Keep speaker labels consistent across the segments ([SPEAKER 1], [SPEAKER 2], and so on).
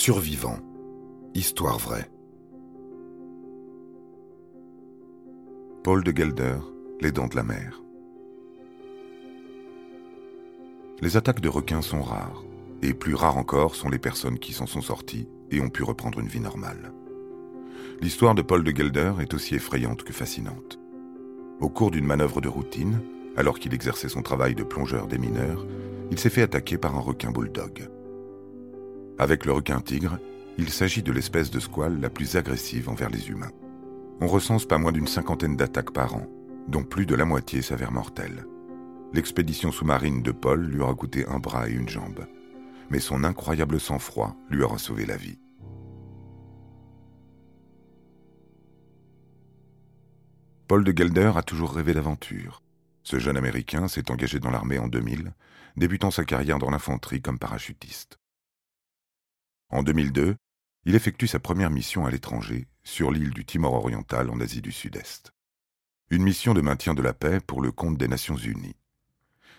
[SPEAKER 1] Survivant. Histoire vraie.
[SPEAKER 2] Paul de Gelder, Les Dents de la Mer. Les attaques de requins sont rares, et plus rares encore sont les personnes qui s'en sont sorties et ont pu reprendre une vie normale. L'histoire de Paul de Gelder est aussi effrayante que fascinante. Au cours d'une manœuvre de routine, alors qu'il exerçait son travail de plongeur des mineurs, il s'est fait attaquer par un requin bulldog. Avec le requin tigre, il s'agit de l'espèce de squale la plus agressive envers les humains. On recense pas moins d'une cinquantaine d'attaques par an, dont plus de la moitié s'avèrent mortelles. L'expédition sous-marine de Paul lui aura coûté un bras et une jambe, mais son incroyable sang-froid lui aura sauvé la vie. Paul de Gelder a toujours rêvé d'aventure. Ce jeune Américain s'est engagé dans l'armée en 2000, débutant sa carrière dans l'infanterie comme parachutiste. En 2002, il effectue sa première mission à l'étranger, sur l'île du Timor oriental en Asie du Sud-Est. Une mission de maintien de la paix pour le compte des Nations Unies.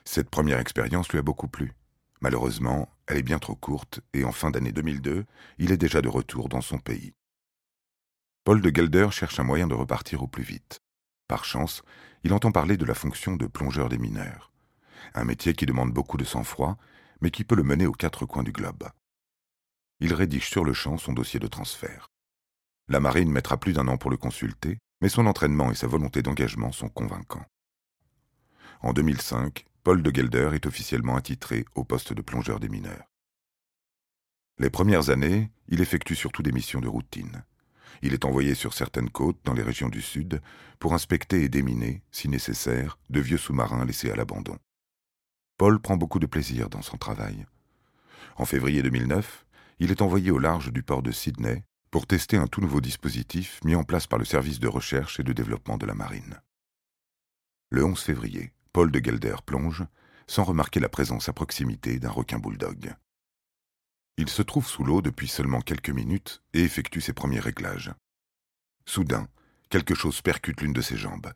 [SPEAKER 2] Cette première expérience lui a beaucoup plu. Malheureusement, elle est bien trop courte et en fin d'année 2002, il est déjà de retour dans son pays. Paul de Gelder cherche un moyen de repartir au plus vite. Par chance, il entend parler de la fonction de plongeur des mineurs. Un métier qui demande beaucoup de sang-froid, mais qui peut le mener aux quatre coins du globe il rédige sur le champ son dossier de transfert. La marine mettra plus d'un an pour le consulter, mais son entraînement et sa volonté d'engagement sont convaincants. En 2005, Paul de Gelder est officiellement attitré au poste de plongeur des mineurs. Les premières années, il effectue surtout des missions de routine. Il est envoyé sur certaines côtes dans les régions du Sud pour inspecter et déminer, si nécessaire, de vieux sous-marins laissés à l'abandon. Paul prend beaucoup de plaisir dans son travail. En février 2009, il est envoyé au large du port de Sydney pour tester un tout nouveau dispositif mis en place par le service de recherche et de développement de la marine. Le 11 février, Paul de Gelder plonge, sans remarquer la présence à proximité d'un requin bulldog. Il se trouve sous l'eau depuis seulement quelques minutes et effectue ses premiers réglages. Soudain, quelque chose percute l'une de ses jambes.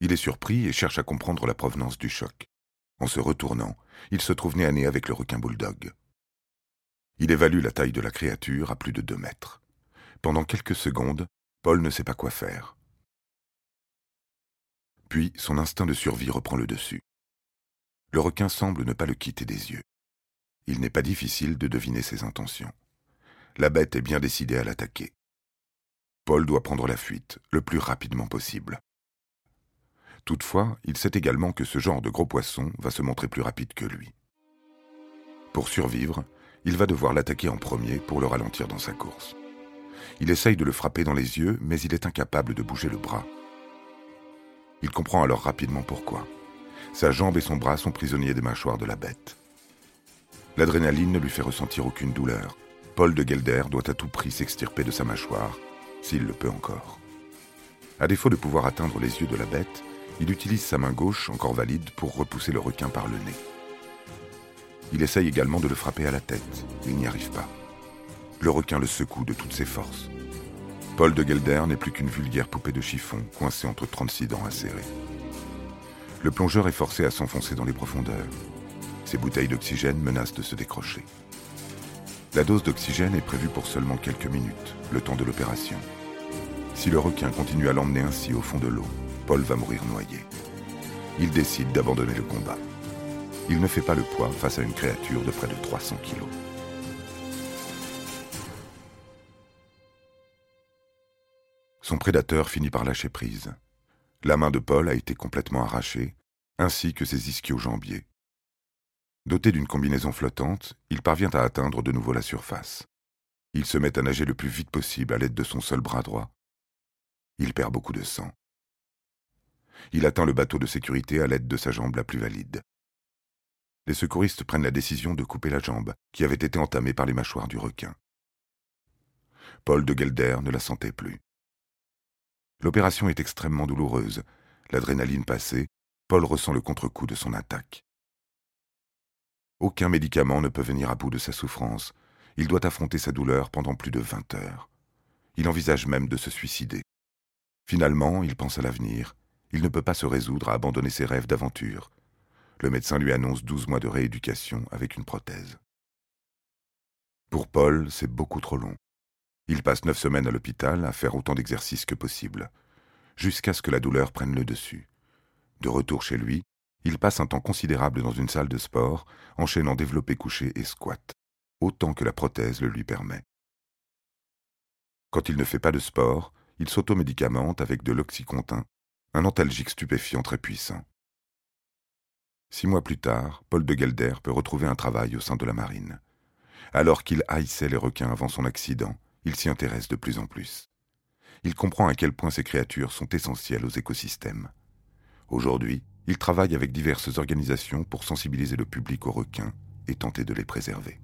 [SPEAKER 2] Il est surpris et cherche à comprendre la provenance du choc. En se retournant, il se trouve nez à nez avec le requin bulldog. Il évalue la taille de la créature à plus de deux mètres. Pendant quelques secondes, Paul ne sait pas quoi faire. Puis son instinct de survie reprend le dessus. Le requin semble ne pas le quitter des yeux. Il n'est pas difficile de deviner ses intentions. La bête est bien décidée à l'attaquer. Paul doit prendre la fuite le plus rapidement possible. Toutefois, il sait également que ce genre de gros poisson va se montrer plus rapide que lui. Pour survivre, il va devoir l'attaquer en premier pour le ralentir dans sa course. Il essaye de le frapper dans les yeux, mais il est incapable de bouger le bras. Il comprend alors rapidement pourquoi. Sa jambe et son bras sont prisonniers des mâchoires de la bête. L'adrénaline ne lui fait ressentir aucune douleur. Paul de Gelder doit à tout prix s'extirper de sa mâchoire, s'il le peut encore. À défaut de pouvoir atteindre les yeux de la bête, il utilise sa main gauche, encore valide, pour repousser le requin par le nez. Il essaye également de le frapper à la tête. Il n'y arrive pas. Le requin le secoue de toutes ses forces. Paul de Gelder n'est plus qu'une vulgaire poupée de chiffon coincée entre 36 dents acérées. Le plongeur est forcé à s'enfoncer dans les profondeurs. Ses bouteilles d'oxygène menacent de se décrocher. La dose d'oxygène est prévue pour seulement quelques minutes, le temps de l'opération. Si le requin continue à l'emmener ainsi au fond de l'eau, Paul va mourir noyé. Il décide d'abandonner le combat il ne fait pas le poids face à une créature de près de 300 kilos. Son prédateur finit par lâcher prise. La main de Paul a été complètement arrachée, ainsi que ses ischio-jambiers. Doté d'une combinaison flottante, il parvient à atteindre de nouveau la surface. Il se met à nager le plus vite possible à l'aide de son seul bras droit. Il perd beaucoup de sang. Il atteint le bateau de sécurité à l'aide de sa jambe la plus valide les secouristes prennent la décision de couper la jambe, qui avait été entamée par les mâchoires du requin. Paul de Gelder ne la sentait plus. L'opération est extrêmement douloureuse. L'adrénaline passée, Paul ressent le contre-coup de son attaque. Aucun médicament ne peut venir à bout de sa souffrance. Il doit affronter sa douleur pendant plus de vingt heures. Il envisage même de se suicider. Finalement, il pense à l'avenir. Il ne peut pas se résoudre à abandonner ses rêves d'aventure. Le médecin lui annonce 12 mois de rééducation avec une prothèse. Pour Paul, c'est beaucoup trop long. Il passe neuf semaines à l'hôpital à faire autant d'exercices que possible, jusqu'à ce que la douleur prenne le dessus. De retour chez lui, il passe un temps considérable dans une salle de sport, enchaînant développé couché et squat, autant que la prothèse le lui permet. Quand il ne fait pas de sport, il s'automédicamente avec de l'oxycontin, un antalgique stupéfiant très puissant. Six mois plus tard, Paul de Gelder peut retrouver un travail au sein de la marine. Alors qu'il haïssait les requins avant son accident, il s'y intéresse de plus en plus. Il comprend à quel point ces créatures sont essentielles aux écosystèmes. Aujourd'hui, il travaille avec diverses organisations pour sensibiliser le public aux requins et tenter de les préserver.